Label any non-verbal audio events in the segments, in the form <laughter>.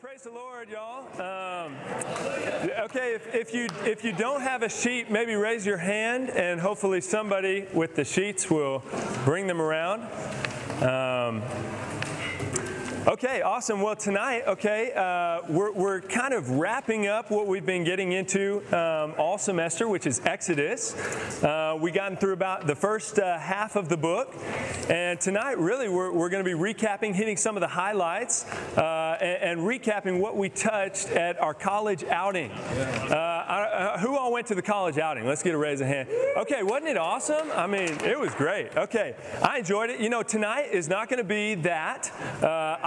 praise the Lord, y'all. Um, okay, if, if, you if you don't have a sheet, maybe raise your hand, and hopefully somebody with the sheets will bring them around. Um, Okay, awesome. Well, tonight, okay, uh, we're, we're kind of wrapping up what we've been getting into um, all semester, which is Exodus. Uh, we gotten through about the first uh, half of the book, and tonight, really, we're, we're going to be recapping, hitting some of the highlights, uh, and, and, recapping what we touched at our college outing. Uh, I, who all went to the college outing? Let's get a raise of hand. Okay, wasn't it awesome? I mean, it was great. Okay, I enjoyed it. You know, tonight is not going to be that.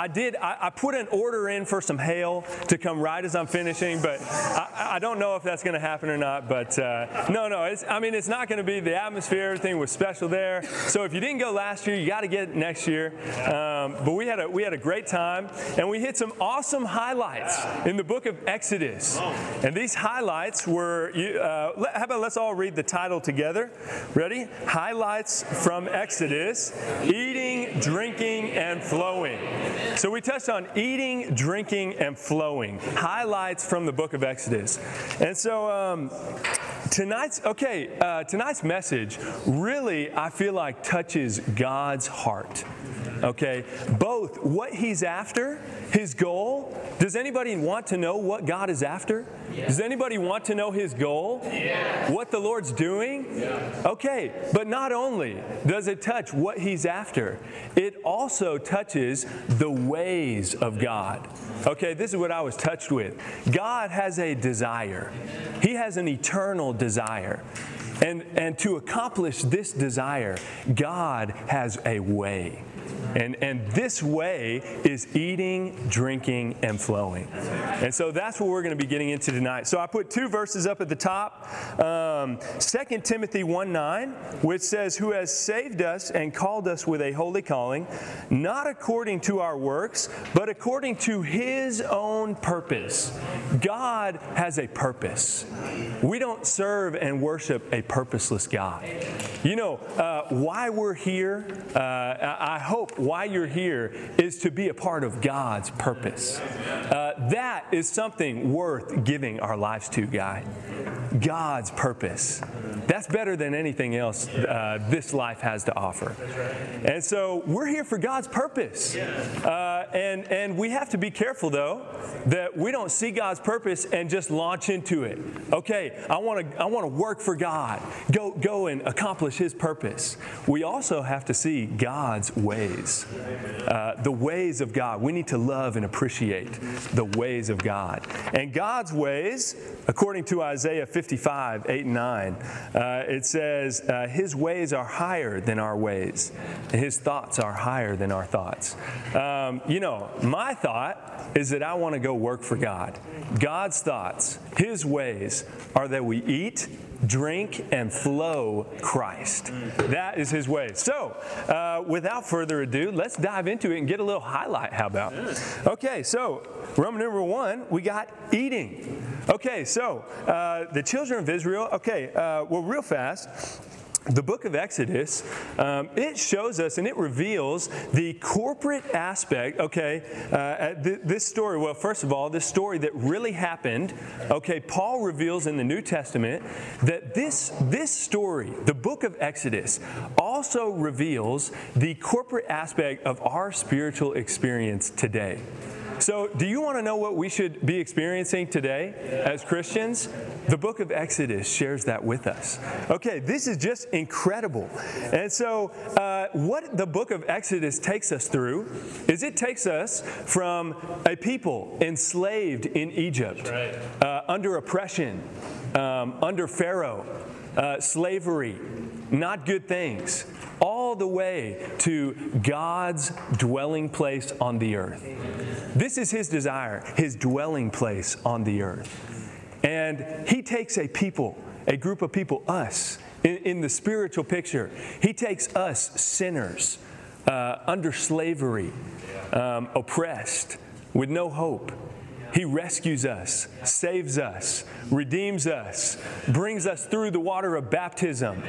I did, I, I, put an order in for some hail to come right as I'm finishing, but I, I don't know if that's going to happen or not. But uh, no, no, it's, I mean, it's not going to be the atmosphere, everything was special there. So if you didn't go last year, you got to get it next year. Um, but we had, a, we had a great time, and we hit some awesome highlights in the book of Exodus. And these highlights were, uh, how about let's all read the title together? Ready? Highlights from Exodus eating, drinking, and flowing. So we touched on eating, drinking, and flowing. Highlights from the book of Exodus. And so um, tonight's okay. Uh, tonight's message really, I feel like, touches God's heart. Okay, both what He's after, His goal. Does anybody want to know what God is after? Yeah. Does anybody want to know His goal? Yeah. What the Lord's doing? Yeah. Okay, but not only does it touch what He's after, it also touches the ways of God. Okay, this is what I was touched with. God has a desire, He has an eternal desire. And, and to accomplish this desire, God has a way. And, and this way is eating, drinking, and flowing. And so that's what we're going to be getting into tonight. So I put two verses up at the top um, 2 Timothy 1 9, which says, Who has saved us and called us with a holy calling, not according to our works, but according to his own purpose. God has a purpose. We don't serve and worship a purposeless God. You know, uh, why we're here, uh, I hope why you're here is to be a part of God's purpose. Uh, that is something worth giving our lives to, guy. God's purpose. That's better than anything else uh, this life has to offer. And so we're here for God's purpose. Uh, and, and we have to be careful, though, that we don't see God's purpose and just launch into it. Okay, I want to I want to work for God. Go, go and accomplish His purpose. We also have to see God's ways, uh, the ways of God. We need to love and appreciate the ways of God. And God's ways, according to Isaiah 55, 8 and 9, uh, it says, uh, His ways are higher than our ways, His thoughts are higher than our thoughts. Um, you know, my thought is that I want to go work for God. God's thoughts, His ways, are that we eat, drink, and flow Christ. That is His way. So, uh, without further ado, let's dive into it and get a little highlight. How about? Okay, so Roman number one, we got eating. Okay, so uh, the children of Israel, okay, uh, well, real fast the book of Exodus, um, it shows us and it reveals the corporate aspect, okay, uh, th- this story. Well, first of all, this story that really happened, okay, Paul reveals in the New Testament that this, this story, the book of Exodus, also reveals the corporate aspect of our spiritual experience today. So, do you want to know what we should be experiencing today as Christians? The book of Exodus shares that with us. Okay, this is just incredible. And so, uh, what the book of Exodus takes us through is it takes us from a people enslaved in Egypt, uh, under oppression, um, under Pharaoh, uh, slavery, not good things, all the way to God's dwelling place on the earth. This is His desire, His dwelling place on the earth. And He takes a people, a group of people, us, in, in the spiritual picture. He takes us, sinners, uh, under slavery, um, oppressed, with no hope he rescues us, saves us, redeems us, brings us through the water of baptism,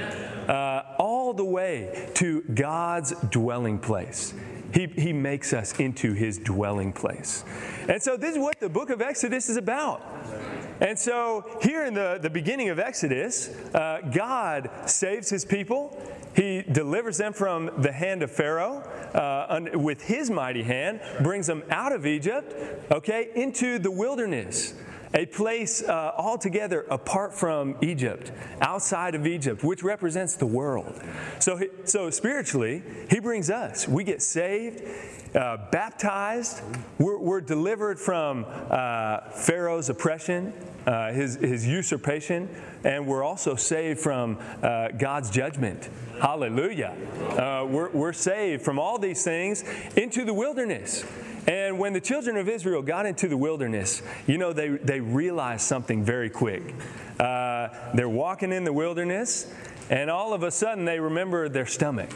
uh, all the way to God's dwelling place. He, he makes us into his dwelling place. And so this is what the book of Exodus is about. And so, here in the, the beginning of Exodus, uh, God saves his people. He delivers them from the hand of Pharaoh uh, with his mighty hand, brings them out of Egypt, okay, into the wilderness a place uh, altogether apart from Egypt, outside of Egypt, which represents the world. So, so spiritually, he brings us. We get saved, uh, baptized, we're, we're, delivered from uh, Pharaoh's oppression, uh, his, his usurpation, and we're also saved from uh, God's judgment. Hallelujah. Uh, we're, we're saved from all these things into the wilderness. And when the children of Israel got into the wilderness, you know, they, they realized something very quick. Uh, they're walking in the wilderness, and all of a sudden they remember their stomach.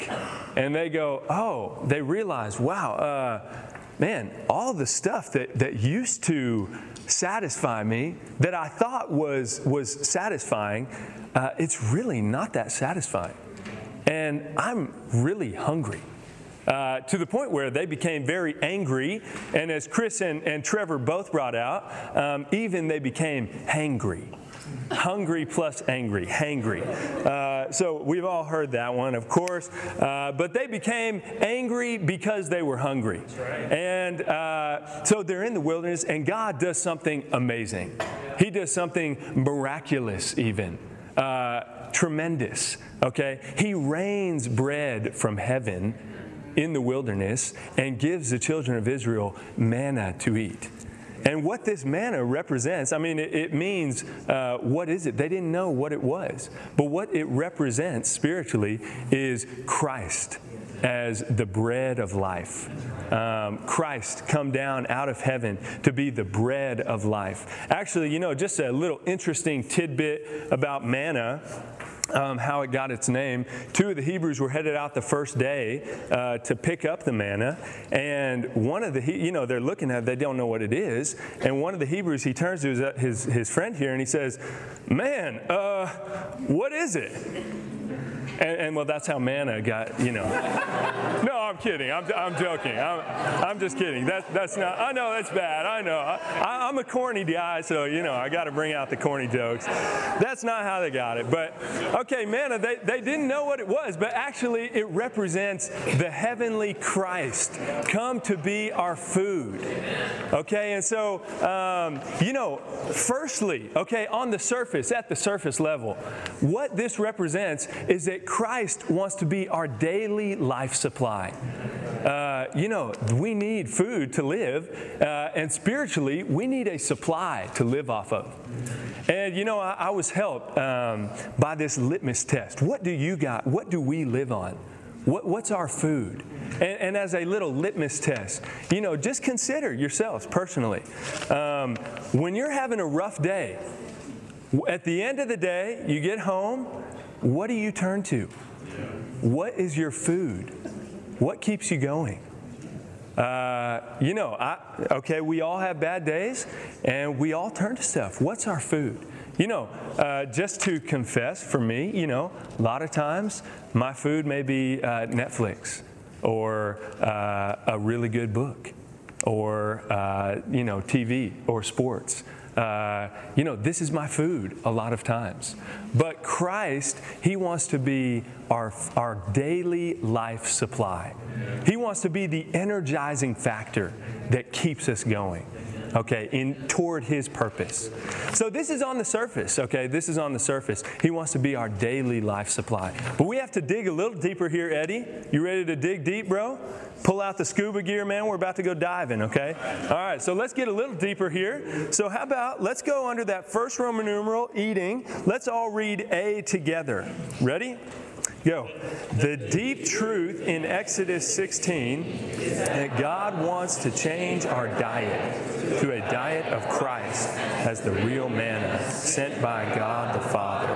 And they go, oh, they realize, wow, uh, man, all the stuff that, that used to satisfy me, that I thought was, was satisfying, uh, it's really not that satisfying. And I'm really hungry. Uh, to the point where they became very angry. And as Chris and, and Trevor both brought out, um, even they became hangry. Hungry plus angry, hangry. Uh, so we've all heard that one, of course. Uh, but they became angry because they were hungry. And uh, so they're in the wilderness, and God does something amazing. He does something miraculous, even. Uh, tremendous, okay? He rains bread from heaven in the wilderness and gives the children of Israel manna to eat. And what this manna represents, I mean, it, it means uh, what is it? They didn't know what it was. But what it represents spiritually is Christ as the bread of life. Um, Christ come down out of heaven to be the bread of life. Actually, you know, just a little interesting tidbit about manna um, how it got its name. Two of the Hebrews were headed out the first day uh, to pick up the manna, and one of the, you know, they're looking at it, they don't know what it is, and one of the Hebrews, he turns to his, his, his friend here and he says, Man, uh, what is it? And, and, well, that's how manna got, you know. <laughs> no, I'm kidding. I'm, I'm joking. I'm, I'm just kidding. That, that's not, I know that's bad. I know. I, am a corny guy, so, you know, I got to bring out the corny jokes. That's not how they got it. But, okay, manna, they, they didn't know what it was, but actually it represents the heavenly Christ come to be our food. Okay, and so, um, you know, firstly, okay, on the surface, at the surface level, what this represents is that Christ wants to be our daily life supply. Uh, you know, we need food to live, uh, and spiritually, we need a supply to live off of. And you know, I, I was helped um, by this litmus test. What do you got? What do we live on? What, what's our food? And, and, as a little litmus test, you know, just consider yourselves personally. Um, when you're having a rough day, at the end of the day, you get home, what do you turn to? What is your food? What keeps you going? Uh, you know, I, okay, we all have bad days and we all turn to stuff. What's our food? You know, uh, just to confess for me, you know, a lot of times my food may be uh, Netflix or uh, a really good book or, uh, you know, TV or sports. Uh, you know, this is my food a lot of times. But Christ, He wants to be our, our daily life supply. He wants to be the energizing factor that keeps us going okay, in toward his purpose. So this is on the surface, okay? This is on the surface. He wants to be our daily life supply. But we have to dig a little deeper here, Eddie. You ready to dig deep, bro? Pull out the scuba gear, man. We're about to go diving, okay? All right, so let's get a little deeper here. So how about let's go under that first Roman numeral, eating. Let's all read A together. Ready? Go. The deep truth in Exodus 16 that God wants to change our diet to a diet of Christ as the real manna sent by God the Father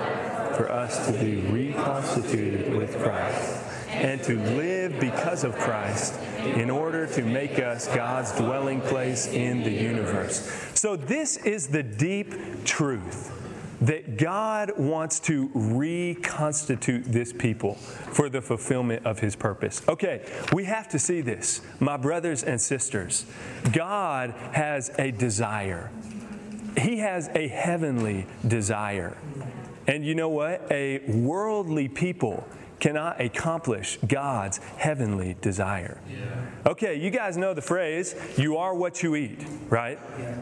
for us to be reconstituted with Christ and to live because of Christ in order to make us God's dwelling place in the universe. So, this is the deep truth that God wants to reconstitute this people for the fulfillment of his purpose. Okay, we have to see this. My brothers and sisters, God has a desire. He has a heavenly desire. And you know what? A worldly people cannot accomplish God's heavenly desire. Okay, you guys know the phrase, you are what you eat, right?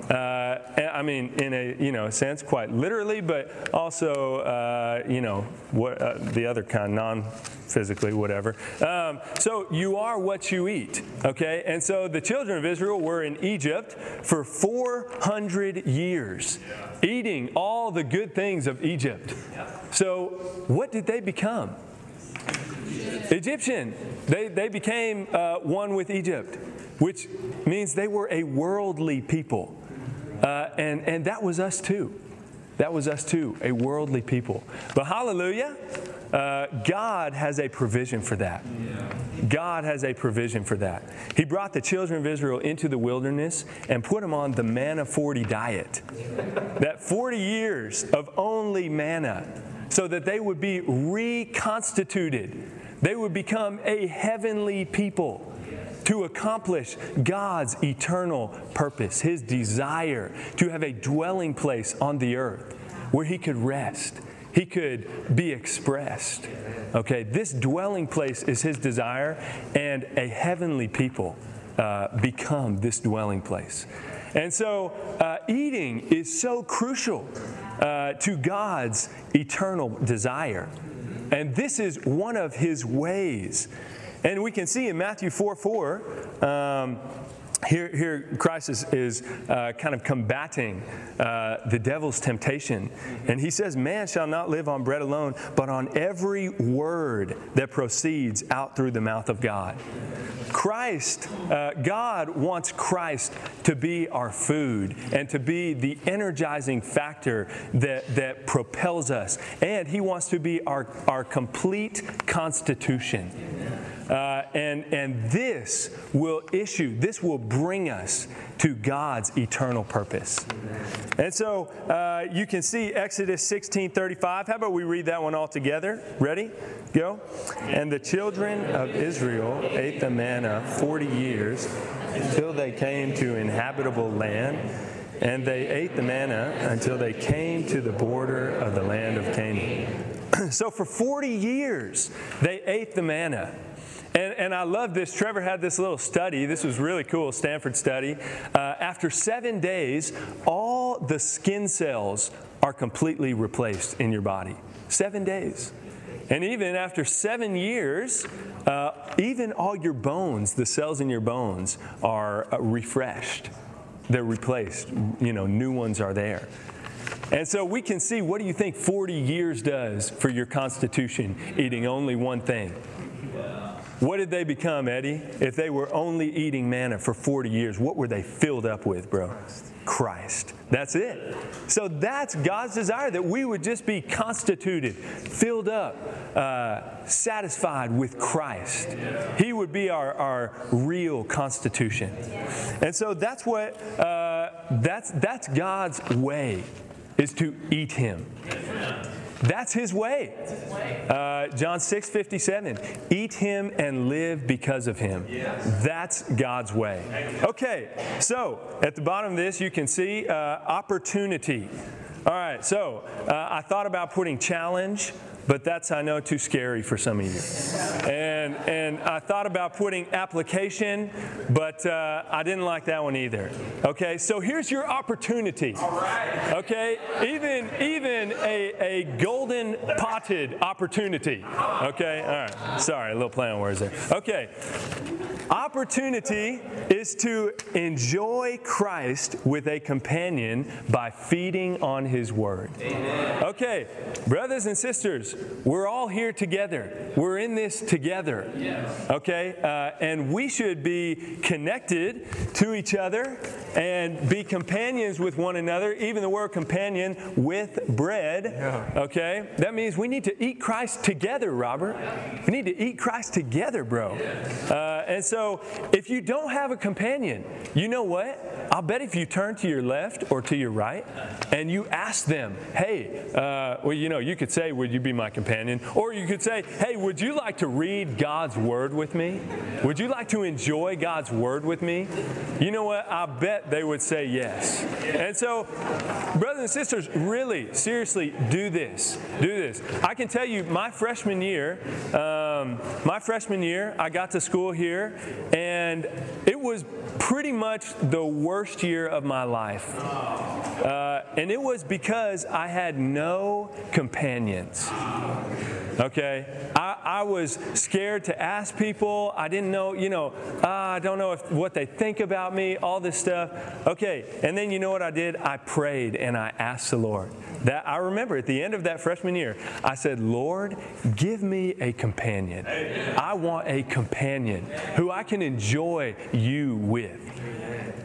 Uh, I mean, in a you know sense, quite literally, but also, uh, you know, what, uh, the other kind, non physically, whatever. Um, so you are what you eat, okay? And so the children of Israel were in Egypt for 400 years, eating all the good things of Egypt. So what did they become? Egyptian. They, they became uh, one with Egypt, which means they were a worldly people. Uh, and, and that was us too. That was us too, a worldly people. But hallelujah, uh, God has a provision for that. God has a provision for that. He brought the children of Israel into the wilderness and put them on the manna 40 diet. That 40 years of only manna so that they would be reconstituted. They would become a heavenly people to accomplish God's eternal purpose, His desire to have a dwelling place on the earth where He could rest, He could be expressed. Okay, this dwelling place is His desire, and a heavenly people uh, become this dwelling place. And so, uh, eating is so crucial uh, to God's eternal desire. And this is one of his ways. And we can see in Matthew 4 4, um, here, here Christ is, is uh, kind of combating uh, the devil's temptation. And he says, Man shall not live on bread alone, but on every word that proceeds out through the mouth of God. Christ, uh, God wants Christ to be our food and to be the energizing factor that, that propels us. And He wants to be our, our complete constitution. Uh, and, and this will issue, this will bring us to God's eternal purpose. And so uh, you can see Exodus 16 35. How about we read that one all together? Ready? Go. And the children of Israel ate the manna 40 years until they came to inhabitable land. And they ate the manna until they came to the border of the land of Canaan. <clears throat> so for 40 years, they ate the manna. And, and I love this. Trevor had this little study. This was really cool, Stanford study. Uh, after seven days, all the skin cells are completely replaced in your body. Seven days. And even after seven years, uh, even all your bones, the cells in your bones, are uh, refreshed. They're replaced. You know, new ones are there. And so we can see what do you think 40 years does for your constitution, eating only one thing? What did they become, Eddie? If they were only eating manna for 40 years, what were they filled up with, bro? Christ. That's it. So that's God's desire that we would just be constituted, filled up, uh, satisfied with Christ. He would be our, our real constitution. And so that's what uh, that's that's God's way is to eat Him. That's his way. Uh, John 6 57. Eat him and live because of him. That's God's way. Okay, so at the bottom of this, you can see uh, opportunity. All right, so uh, I thought about putting challenge but that's I know too scary for some of you. And and I thought about putting application, but uh, I didn't like that one either. Okay, so here's your opportunity. All right. Okay, even even a, a golden potted opportunity. Okay, all right. Sorry, a little play on words there. Okay, opportunity is to enjoy Christ with a companion by feeding on His Word. Amen. Okay, brothers and sisters we're all here together. We're in this together. Okay? Uh, and we should be connected to each other and be companions with one another, even the word companion with bread. Okay? That means we need to eat Christ together, Robert. We need to eat Christ together, bro. Uh, and so so if you don't have a companion, you know what? I'll bet if you turn to your left or to your right and you ask them, hey, uh, well, you know, you could say, would you be my companion? Or you could say, hey, would you like to read God's word with me? Would you like to enjoy God's word with me? You know what? I bet they would say yes. And so, brothers and sisters, really, seriously, do this. Do this. I can tell you, my freshman year, uh, um, my freshman year, I got to school here, and it was pretty much the worst year of my life. Uh, and it was because I had no companions. Okay? I, I, was scared to ask people. I didn't know, you know, uh, I don't know if, what they think about me, all this stuff. Okay, and then you know what I did? I prayed and I asked the Lord. That I remember at the end of that freshman year, I said, Lord, give me a companion. I want a companion who I can enjoy you with.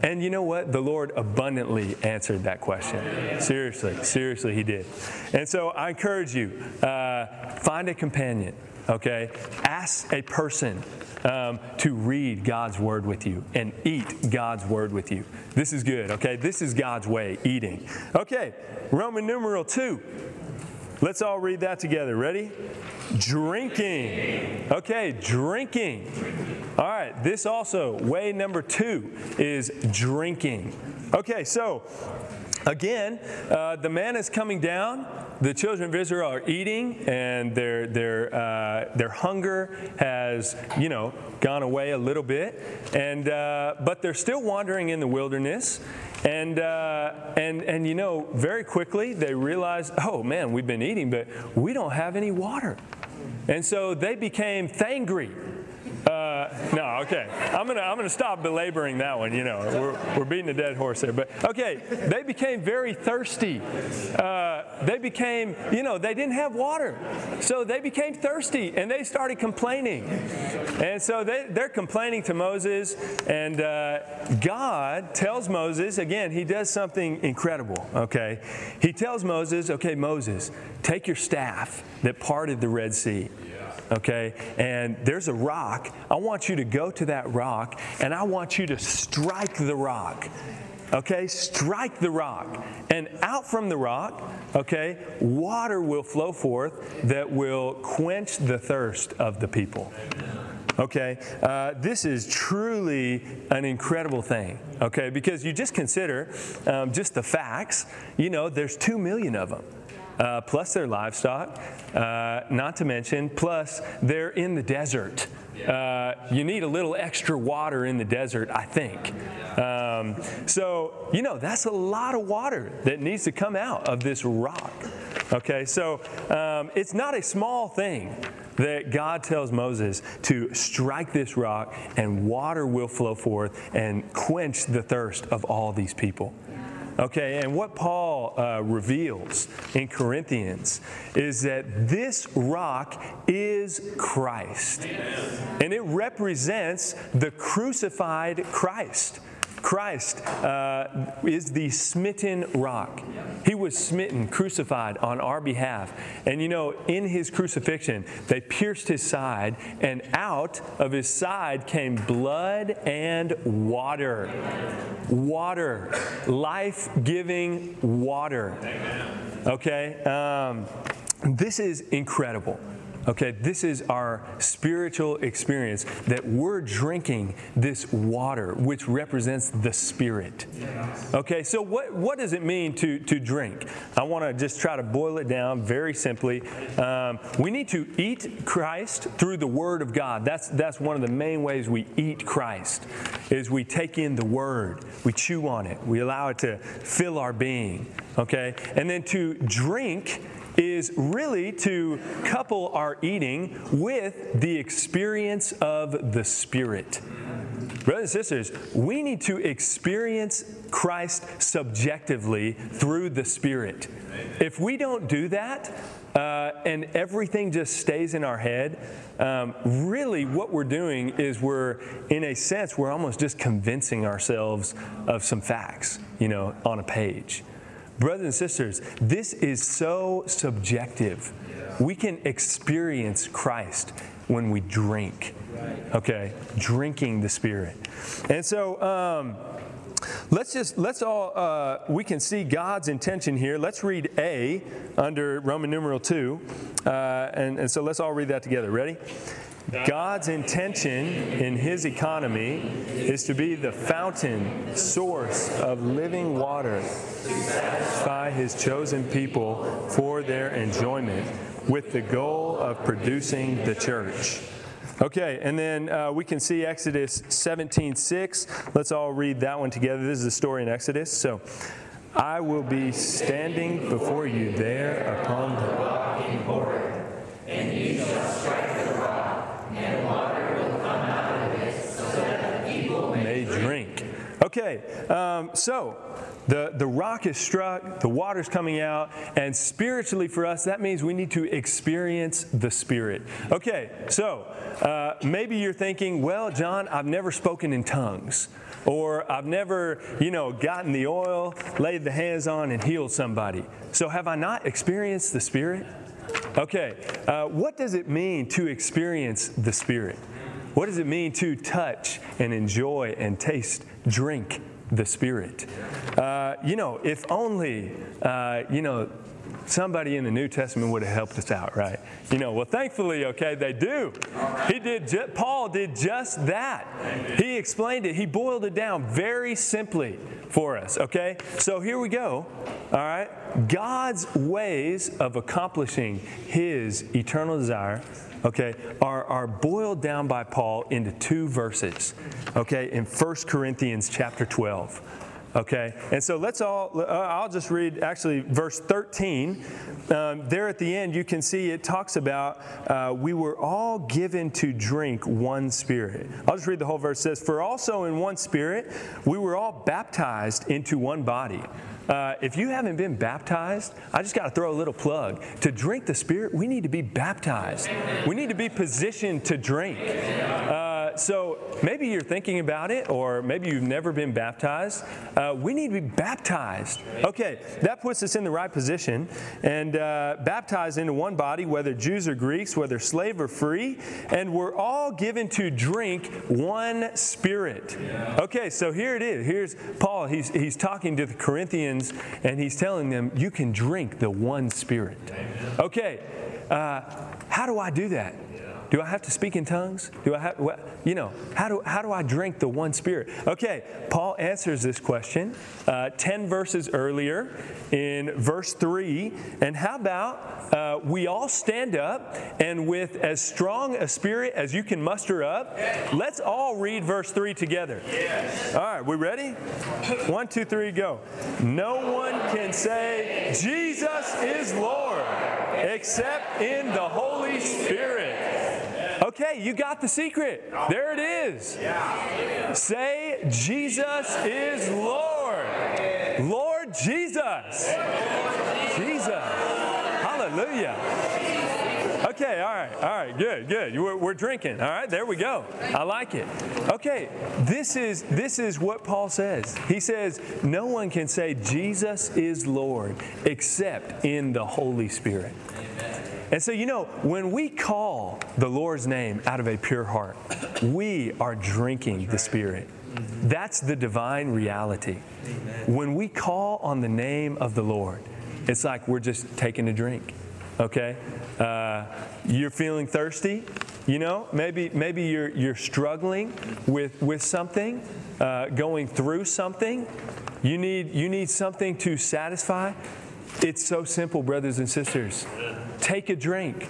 And you know what? The Lord abundantly answered that question. Seriously, seriously, He did. And so I encourage you uh, find a companion, okay? Ask a person um, to read God's word with you and eat God's word with you. This is good, okay? This is God's way, eating. Okay, Roman numeral two. Let's all read that together. Ready? Drinking. Okay, drinking. All right, this also, way number two is drinking. Okay, so again, uh, the man is coming down. The children of Israel are eating, and their their uh, their hunger has you know gone away a little bit, and uh, but they're still wandering in the wilderness. And, uh, and, and you know, very quickly they realize, oh man, we've been eating, but we don't have any water. And so they became thangry. Uh, no, okay. I'm gonna I'm gonna stop belaboring that one. You know, we're, we're beating a dead horse there. But okay, they became very thirsty. Uh, they became, you know, they didn't have water, so they became thirsty and they started complaining. And so they they're complaining to Moses, and uh, God tells Moses again. He does something incredible. Okay, he tells Moses, okay, Moses, take your staff that parted the Red Sea okay? And there's a rock. I want you to go to that rock and I want you to strike the rock. Okay, strike the rock. And out from the rock, okay, water will flow forth that will quench the thirst of the people. Okay, uh, this is truly an incredible thing. Okay, because you just consider um, just the facts. You know, there's two million of them uh, plus their livestock, uh, not to mention, plus they're in the desert. Uh, you need a little extra water in the desert, I think. Um, so, you know, that's a lot of water that needs to come out of this rock. Okay, so um, it's not a small thing that God tells Moses to strike this rock and water will flow forth and quench the thirst of all these people. Okay, and what Paul uh, reveals in Corinthians is that this rock is Christ. And it represents the crucified Christ. Christ uh, is the smitten rock. He was smitten, crucified on our behalf. And you know, in his crucifixion, they pierced his side, and out of his side came blood and water. Water. Life giving water. Okay? Um, this is incredible. Okay, this is our spiritual experience that we're drinking this water, which represents the Spirit. Okay, so what, what does it mean to, to drink? I want to just try to boil it down very simply. Um, we need to eat Christ through the Word of God. That's, that's one of the main ways we eat Christ, is we take in the Word, we chew on it, we allow it to fill our being. Okay, and then to drink is really to couple our eating with the experience of the Spirit. Brothers and sisters, we need to experience Christ subjectively through the Spirit. If we don't do that, uh, and everything just stays in our head, um, really what we're doing is we're, in a sense, we're almost just convincing ourselves of some facts, you know, on a page. Brothers and sisters, this is so subjective. We can experience Christ when we drink. Okay, drinking the Spirit. And so, um, Let's just, let's all, uh, we can see God's intention here. Let's read A under Roman numeral 2. Uh, and, and so let's all read that together. Ready? God's intention in his economy is to be the fountain, source of living water satisfy his chosen people for their enjoyment with the goal of producing the church. Okay, and then uh, we can see Exodus 17 6. Let's all read that one together. This is a story in Exodus. So, I will be standing before you there upon the rock in Horeb, and you shall strike the rock, and water will come out of it, so that the people may drink. Okay, um, so the, the rock is struck, the water's coming out, and spiritually for us, that means we need to experience the Spirit. Okay, so uh, maybe you're thinking, well, John, I've never spoken in tongues. Or I've never, you know, gotten the oil, laid the hands on, and healed somebody. So have I not experienced the Spirit? Okay, uh, what does it mean to experience the Spirit? What does it mean to touch and enjoy and taste, drink the Spirit. Uh, you know, if only, uh, you know, somebody in the New Testament would have helped us out, right? You know, well, thankfully, okay, they do. He did. Ju- Paul did just that. He explained it. He boiled it down very simply for us. Okay, so here we go. All right, God's ways of accomplishing His eternal desire okay, are, are boiled down by Paul into two verses, okay, in 1 Corinthians chapter 12. Okay, and so let's all, uh, I'll just read actually verse 13. Um, there at the end, you can see it talks about uh, we were all given to drink one spirit. I'll just read the whole verse. It says, For also in one spirit we were all baptized into one body. Uh, if you haven't been baptized, I just got to throw a little plug. To drink the Spirit, we need to be baptized. We need to be positioned to drink. Uh, so maybe you're thinking about it, or maybe you've never been baptized. Uh, we need to be baptized. Okay, that puts us in the right position and uh, baptized into one body, whether Jews or Greeks, whether slave or free, and we're all given to drink one spirit. Okay, so here it is. Here's Paul. He's, he's talking to the Corinthians and he's telling them, you can drink the one spirit. Okay, uh, how do I do that? Do I have to speak in tongues? Do I have, you know, how do, how do I drink the one Spirit? Okay, Paul answers this question uh, 10 verses earlier in verse 3. And how about uh, we all stand up and with as strong a spirit as you can muster up, let's all read verse 3 together. All right, we ready? One, two, three, go. No one can say, Jesus is Lord, except in the Holy Spirit. Okay, you got the secret. There it is. Say, Jesus is Lord. Lord Jesus. Jesus. Hallelujah. Okay, all right, all right, good, good. We're, we're, drinking. All right, there we go. I like it. Okay, this is this is what Paul says. He says, no one can say Jesus is Lord except in the Holy Spirit. And so, you know, when we call the Lord's name out of a pure heart, we are drinking the Spirit. That's the divine reality. When we call on the name of the Lord, it's like we're just taking a drink. Okay? Uh, you're feeling thirsty, you know, maybe, maybe you're, you're struggling with, with something, uh, going through something. You need, you need something to satisfy. It's so simple, brothers and sisters. Take a drink.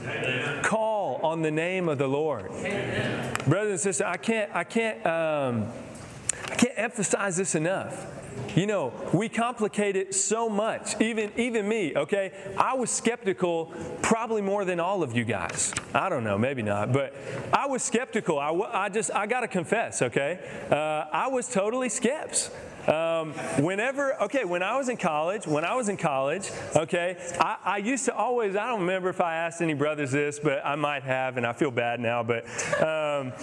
Call on the name of the Lord. Brothers and sisters, I can't, I can't, um, I can't emphasize this enough. You know, we complicate it so much. Even even me, okay? I was skeptical probably more than all of you guys. I don't know, maybe not, but I was skeptical. I, I just I got to confess, okay? Uh, I was totally skeps. Um, whenever, okay, when I was in college, when I was in college, okay, I, I, used to always, I don't remember if I asked any brothers this, but I might have, and I feel bad now, but um,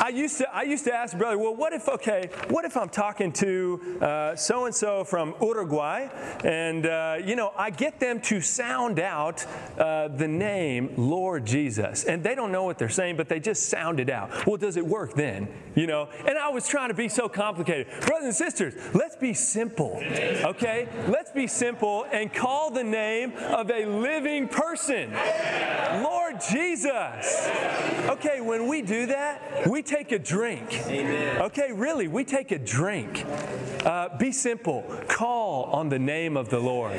I used to, I used to ask brother, well, what if, okay, what if I'm talking to so and so from Uruguay, and, uh, you know, I get them to sound out uh, the name Lord Jesus, and they don't know what they're saying, but they just sound it out. Well, does it work then? You know, and I was trying to be so complicated. Brothers and sisters, let's be simple, okay? Let's be simple and call the name of a living person, Lord Jesus. Okay, when we do that, we take a drink. Okay, really, we take a drink. Uh, be simple. Call on the name of the Lord.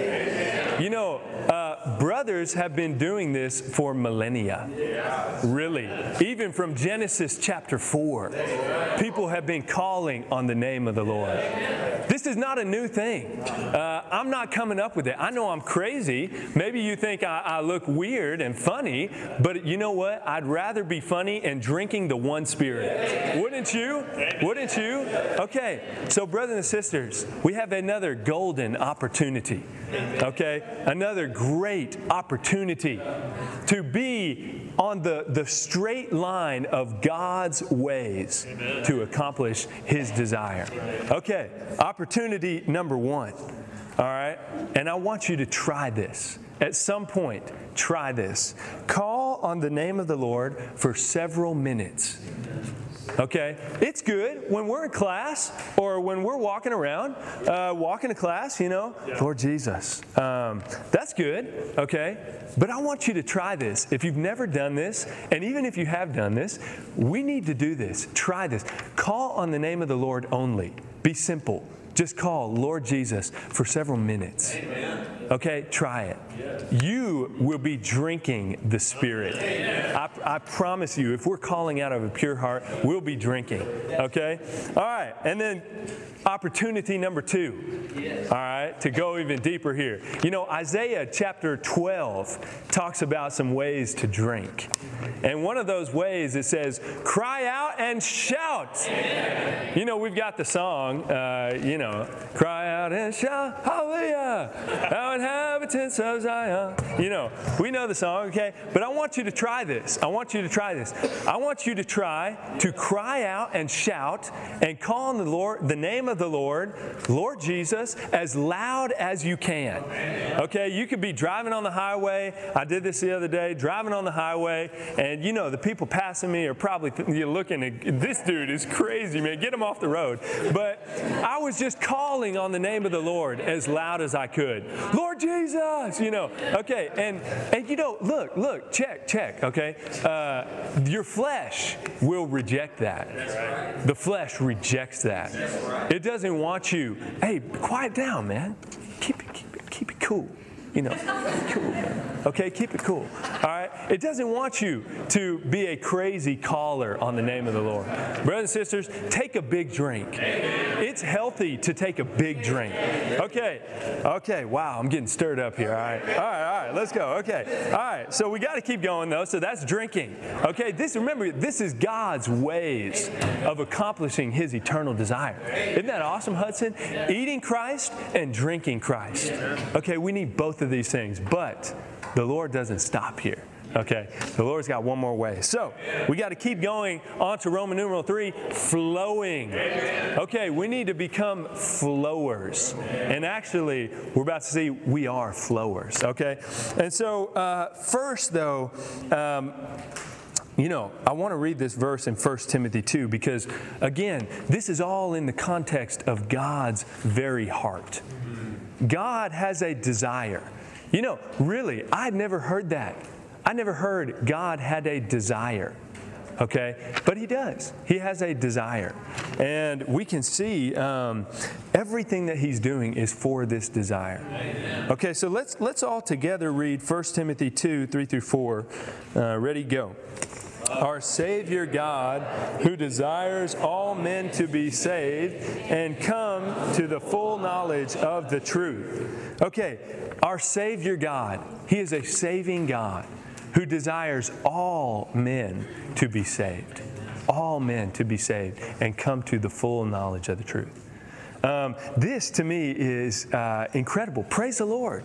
You know, uh, brothers have been doing this for millennia. Really. Even from Genesis chapter 4, people have been calling on the name of the Lord. This is not a new thing. Uh, I'm not coming up with it. I know I'm crazy. Maybe you think I, I look weird and funny, but you know what? I'd rather be funny and drinking the one spirit. Wouldn't you? Wouldn't you? Okay, so brothers and sisters, we have another golden opportunity. Okay, another great opportunity to be on the, the straight line of God's ways Amen. to accomplish His desire. Okay, opportunity number one. All right, and I want you to try this. At some point, try this. Call on the name of the Lord for several minutes. Okay? It's good when we're in class or when we're walking around, uh, walking to class, you know, yeah. Lord Jesus. Um, that's good, okay? But I want you to try this. If you've never done this, and even if you have done this, we need to do this. Try this. Call on the name of the Lord only. Be simple. Just call Lord Jesus for several minutes. Amen. Okay, try it. Yes. You will be drinking the Spirit. I, I, promise you, if we're calling out of a pure heart, we'll be drinking. Okay? All right, and then opportunity number two. Yes. All right, to go even deeper here. You know, Isaiah chapter 12 talks about some ways to drink. And one of those ways it says, cry out and shout. Amen. You know, we've got the song, uh, you know, cry out and shout, hallelujah, thou inhabitants of Zion. You know, we know the song, okay? But I want you to try this. I want you to try this. I want you to try to cry out and shout and call on the Lord, the name of the Lord, Lord Jesus, as loud as you can. Okay, you could be driving on the highway. I did this the other day, driving on the highway, and you know, the people passing me are probably you're looking at this dude is crazy, man. Get him off the road. But I was just calling on the name of the Lord as loud as I could. Lord Jesus, you know. Okay, and and you know, look, look, check, check. Okay, uh, your flesh will reject that. The flesh rejects that. It doesn't want you. Hey, quiet down, man. Keep it, keep it, keep it cool. You know, cool. Okay, keep it cool. All right? It doesn't want you to be a crazy caller on the name of the Lord. Brothers and sisters, take a big drink. It's healthy to take a big drink. Okay, okay, wow, I'm getting stirred up here. All right, all right, all right, let's go. Okay, all right, so we got to keep going though. So that's drinking. Okay, this, remember, this is God's ways of accomplishing his eternal desire. Isn't that awesome, Hudson? Eating Christ and drinking Christ. Okay, we need both these things, but the Lord doesn't stop here. Okay, the Lord's got one more way. So we got to keep going on to Roman numeral three, flowing. Okay, we need to become flowers. And actually, we're about to see we are flowers. Okay, and so uh, first, though, um, you know, I want to read this verse in 1 Timothy 2 because, again, this is all in the context of God's very heart. God has a desire. You know, really, I'd never heard that. I never heard God had a desire. Okay, but He does. He has a desire, and we can see um, everything that He's doing is for this desire. Okay, so let's let's all together read 1 Timothy two three through four. Uh, ready, go our Savior God, who desires all men to be saved and come to the full knowledge of the truth. Okay, our Savior God, He is a saving God who desires all men to be saved. All men to be saved and come to the full knowledge of the truth. Um, this to me is uh, incredible. Praise the Lord.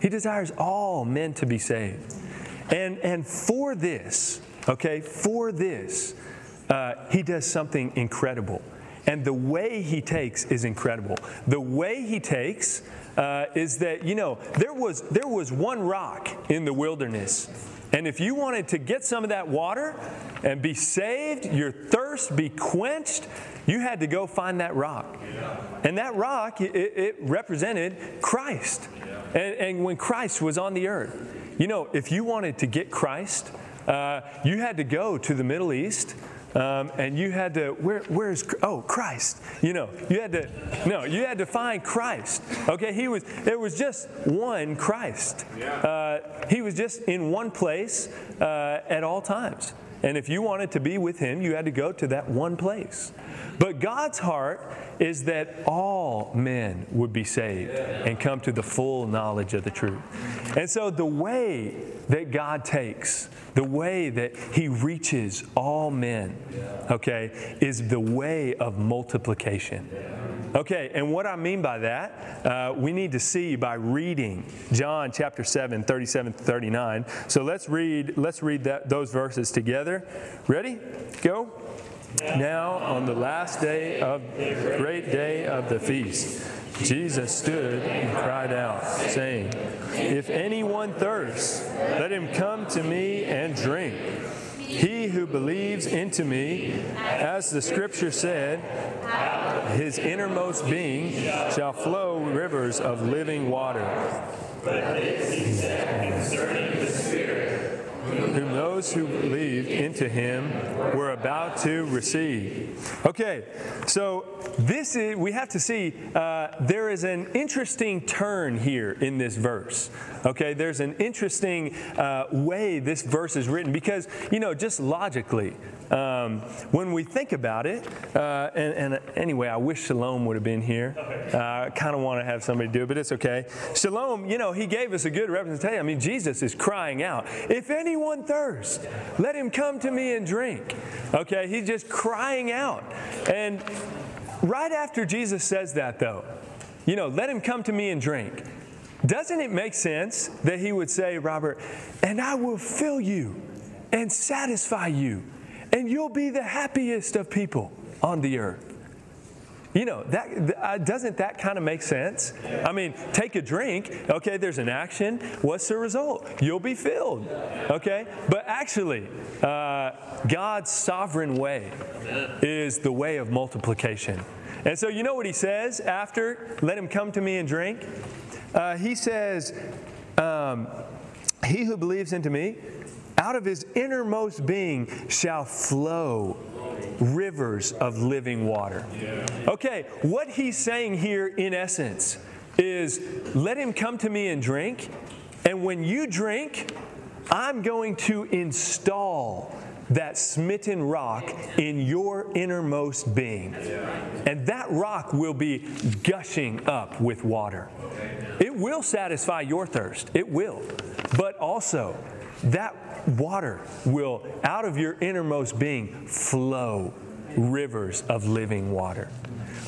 He desires all men to be saved. And, and for this, okay, for this, uh, he does something incredible. And the way he takes is incredible. The way he takes uh, is that, you know, there was, there was one rock in the wilderness. And if you wanted to get some of that water and be saved, your thirst be quenched, you had to go find that rock. And that rock, it, it represented Christ. And, and, when Christ was on the earth, you know, if you wanted to get Christ, uh, you had to go to the Middle East um, and you had to where where's oh Christ. You know you had to no you had to find Christ. Okay he was there was just one Christ. Uh, he was just in one place uh, at all times. And if you wanted to be with him you had to go to that one place but God's heart is that all men would be saved and come to the full knowledge of the truth and so the way that God takes the way that he reaches all men, okay, is the way of multiplication. Okay, and what I mean by that, uh, we need to see by reading John chapter 7, 37 to 39. So let's read, let's read that, those verses together. Ready? Go. Now, on the last day of great day of the feast, Jesus stood and cried out, saying, If anyone thirsts, let him come to me and drink. He who believes into me, as the scripture said, his innermost being shall flow rivers of living water. But this he said concerning the Spirit, whom those who believed into him were about to receive. Okay, so this is, we have to see, uh, there is an interesting turn here in this verse. Okay, there's an interesting uh, way this verse is written because, you know, just logically, um, when we think about it, uh, and, and, anyway, I wish Shalom would have been here. Uh, I kind of want to have somebody do it, but it's okay. Shalom, you know, he gave us a good representation. I mean, Jesus is crying out, If anyone thirsts, let him come to me and drink. Okay, he's just crying out. And right after Jesus says that, though, you know, let him come to me and drink. Doesn't it make sense that he would say, Robert, and I will fill you and satisfy you and you'll be the happiest of people on the earth. You know, that uh, doesn't that kind of make sense? I mean, take a drink, okay, there's an action. What's the result? You'll be filled, okay? But actually, uh, God's sovereign way is the way of multiplication. And so, you know what he says after, let him come to me and drink? Uh, he says, um, He who believes into me, out of his innermost being shall flow rivers of living water. Okay, what he's saying here in essence is let him come to me and drink, and when you drink, I'm going to install that smitten rock in your innermost being. And that rock will be gushing up with water. It will satisfy your thirst, it will. But also, that water will, out of your innermost being, flow rivers of living water.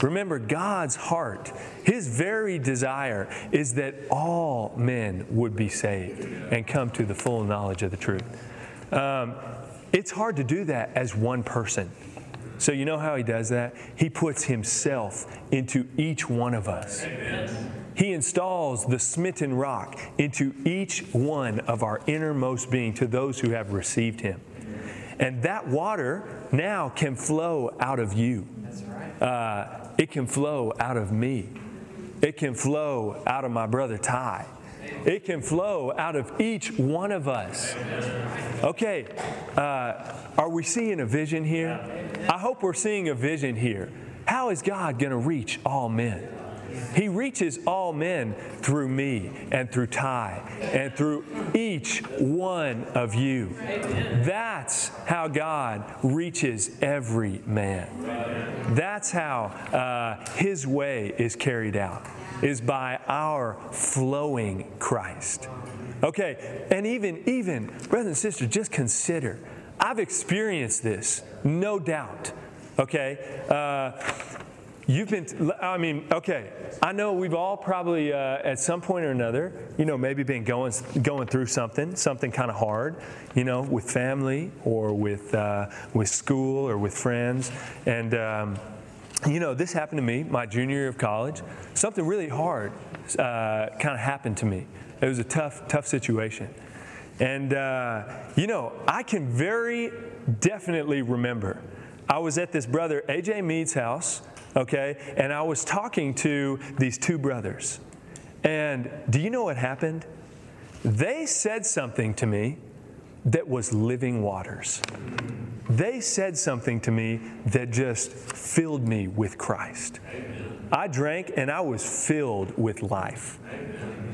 Remember, God's heart, His very desire is that all men would be saved and come to the full knowledge of the truth. Um, it's hard to do that as one person. So, you know how He does that? He puts Himself into each one of us. Amen. He installs the smitten rock into each one of our innermost being to those who have received him. And that water now can flow out of you. That's Uh, it can flow out of me. It can flow out of my brother Ty. It can flow out of each one of us. Okay, uh, are we seeing a vision here? I hope we're seeing a vision here. How is God going to reach all men? He reaches all men through me and through Ty and through each one of you. That's how God reaches every man. That's how uh, His way is carried out, is by our flowing Christ. Okay, and even, even, brothers and sisters, just consider. I've experienced this, no doubt. Okay? Uh, You've been, I mean, okay, I know we've all probably uh, at some point or another, you know, maybe been going, going through something, something kind of hard, you know, with family or with, uh, with school or with friends. And, um, you know, this happened to me my junior year of college. Something really hard uh, kind of happened to me. It was a tough, tough situation. And, uh, you know, I can very definitely remember I was at this brother AJ Mead's house okay? And I was talking to these two brothers. And do you know what happened? They said something to me that was living waters. They said something to me that just filled me with Christ. I drank and I was filled with life.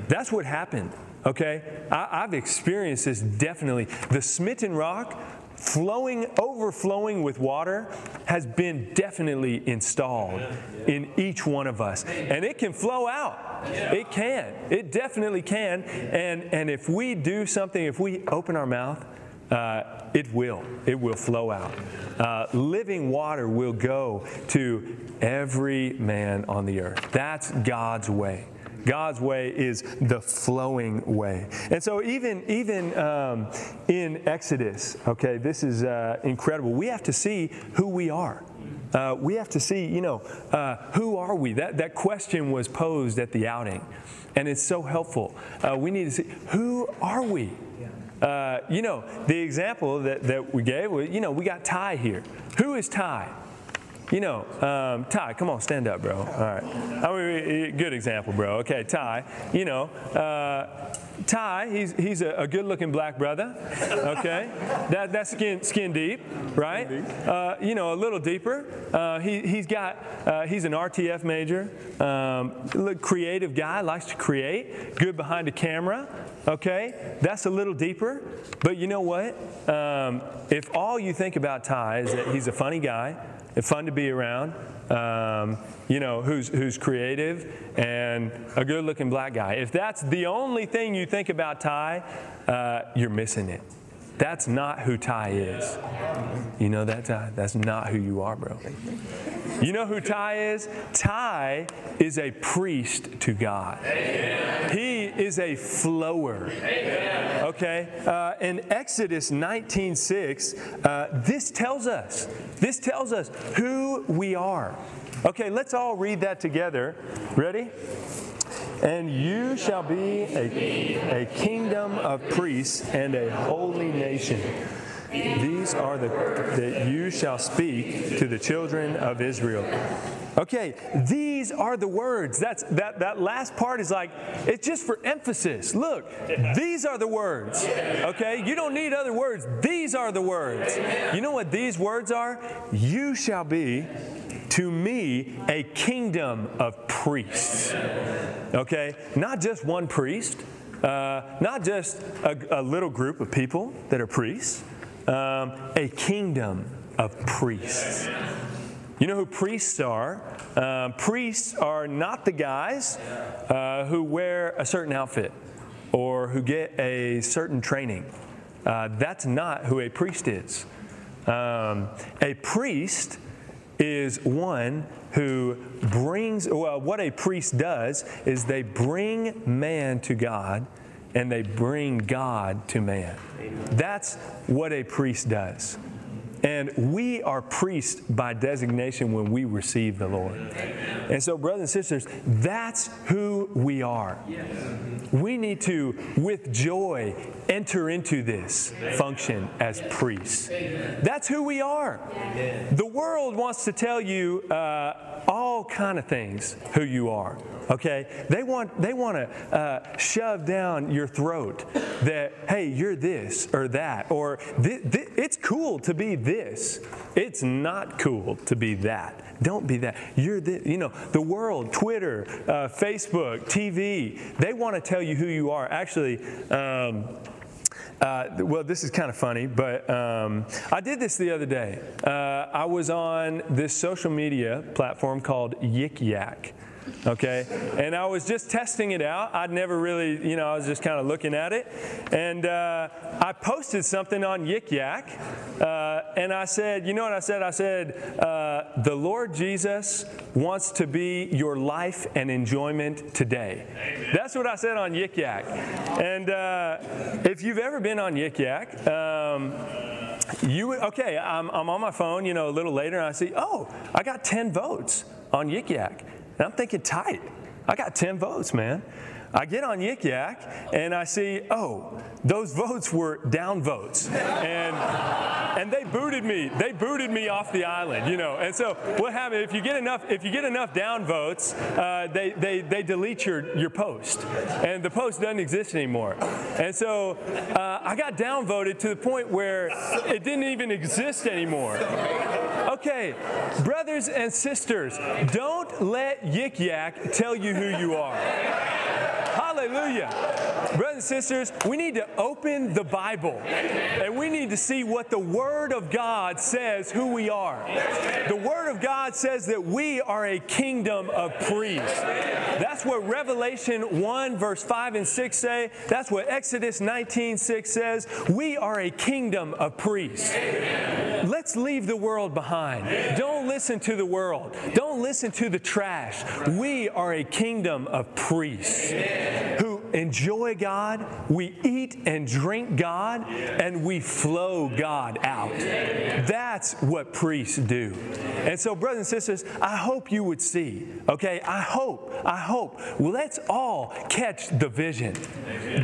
That's what happened, okay? I, have experienced this definitely. The smitten rock flowing, overflowing with water has been definitely installed in each one of us. And it can flow out. It can. It definitely can. And, and if we do something, if we open our mouth, uh, it will. It will flow out. Uh, living water will go to every man on the earth. That's God's way. God's way is the flowing way. And so, even, even um, in Exodus, okay, this is uh, incredible. We have to see who we are. Uh, we have to see, you know, uh, who are we? That, that question was posed at the outing, and it's so helpful. Uh, we need to see who are we? Uh, you know, the example that, that we gave, you know, we got Ty here. Who is Ty? You know, um, Ty, come on, stand up, bro. All right. I mean, good example, bro. Okay, Ty, you know, uh, Ty, he's, he's a, a good looking black brother. Okay. <laughs> that, that's skin, skin deep, right? Uh, you know, a little deeper. Uh, he, he's got, uh, he's an RTF major, um, creative guy, likes to create, good behind the camera. Okay, that's a little deeper, but you know what? Um, if all you think about Ty is that he's a funny guy, fun to be around. Um, you know, who's, who's creative and a good looking black guy. If that's the only thing you think about Ty, uh, you're missing it. That's not who Ty is. You know that, Ty? That's not who you are, bro. You know who Ty is? Ty is a priest to God. He is a flower. Okay? Uh, in Exodus 19:6, uh, this tells us, this tells us who we are. Okay, let's all read that together. Ready? And you shall be a, a kingdom of priests and a holy nation. These are the that you shall speak to the children of Israel. Okay, these are the words. That's that that last part is like it's just for emphasis. Look, these are the words. Okay? You don't need other words. These are the words. You know what these words are? You shall be to me a kingdom of priests. Okay? Not just one priest, uh, not just a, a, little group of people that are priests, um, a kingdom of priests. You know who priests are? Um, priests are not the guys uh, who wear a certain outfit or who get a certain training. Uh, that's not who a priest is. Um, a priest is one who brings, well, what a priest does is they bring man to God and they bring God to man. That's what a priest does. And we are priests by designation when we receive the Lord. And so, brothers and sisters, that's who we are. We need to, with joy, enter into this function as priests. That's who we are. The world wants to tell you uh, all kind of things who you are. Okay, they want they want to uh, shove down your throat that hey you're this or that or th- th- it's cool to be this. It's not cool to be that. Don't be that. You're the, you know, the world, Twitter, uh, Facebook, TV, they want to tell you who you are. Actually, um, uh, well, this is kind of funny, but um, I did this the other day. Uh, I was on this social media platform called Yik Yak. Okay, and I was just testing it out. I'd never really, you know, I was just kind of looking at it, and uh, I posted something on Yik Yak, uh, and I said, you know what I said? I said, uh, the Lord Jesus wants to be your life and enjoyment today. Amen. That's what I said on Yik Yak, and uh, if you've ever been on Yik Yak. Um, you okay? I'm, I'm on my phone, you know, a little later, and I see, oh, I got 10 votes on Yik Yak. And I'm thinking, tight. I got 10 votes, man. I get on Yik Yak and I see, oh, those votes were down votes. And, and they booted me. They booted me off the island, you know. And so what happened, if you get enough, if you get enough down votes, uh, they, they, they delete your, your post. And the post doesn't exist anymore. And so uh, I got downvoted to the point where it didn't even exist anymore. Okay, brothers and sisters, don't let Yik Yak tell you who you are. Hallelujah. And sisters, we need to open the Bible and we need to see what the Word of God says who we are. The Word of God says that we are a kingdom of priests. That's what Revelation 1, verse 5 and 6 say. That's what Exodus 19, 6 says. We are a kingdom of priests. Let's leave the world behind. Don't listen to the world. Don't listen to the trash. We are a kingdom of priests who enjoy God, we eat and drink God, and we flow God out. That's what priests do. And so, brothers and sisters, I hope you would see, okay? I hope, I hope. Let's all catch the vision.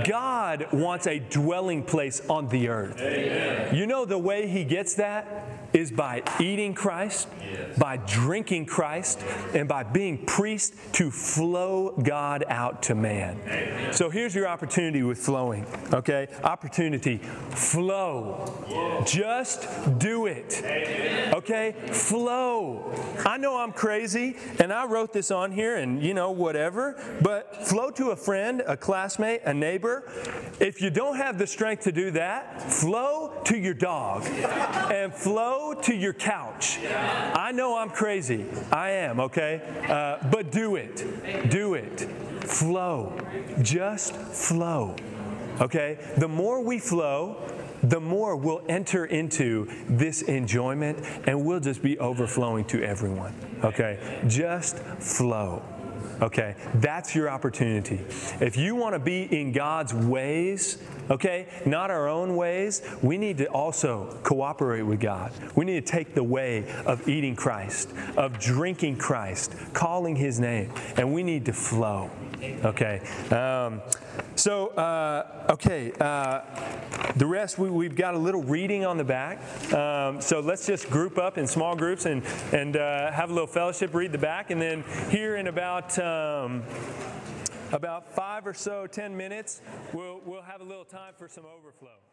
God wants a dwelling place on the earth. You know the way He gets that? Is by eating Christ, yes. by drinking Christ, and by being priest to flow God out to man. Amen. So here's your opportunity with flowing, okay? Opportunity, flow. Just do it, okay? Flow. I know I'm crazy, and I wrote this on here, and you know, whatever, but flow to a friend, a classmate, a neighbor. If you don't have the strength to do that, flow to your dog and flow to your couch. I know I'm crazy. I am, okay? Uh, but do it. Do it. Flow. Just flow. Okay? The more we flow, the more we'll enter into this enjoyment and we'll just be overflowing to everyone. Okay? Just flow. Okay, that's your opportunity. If you want to be in God's ways, okay, not our own ways, we need to also cooperate with God. We need to take the way of eating Christ, of drinking Christ, calling His name, and we need to flow. Okay. Um, so, uh, okay, uh, the rest, we, have got a little reading on the back. Um, so let's just group up in small groups and, and uh, have a little fellowship, read the back, and then here in about. Um, about five or so, ten minutes, we'll, we'll have a little time for some overflow.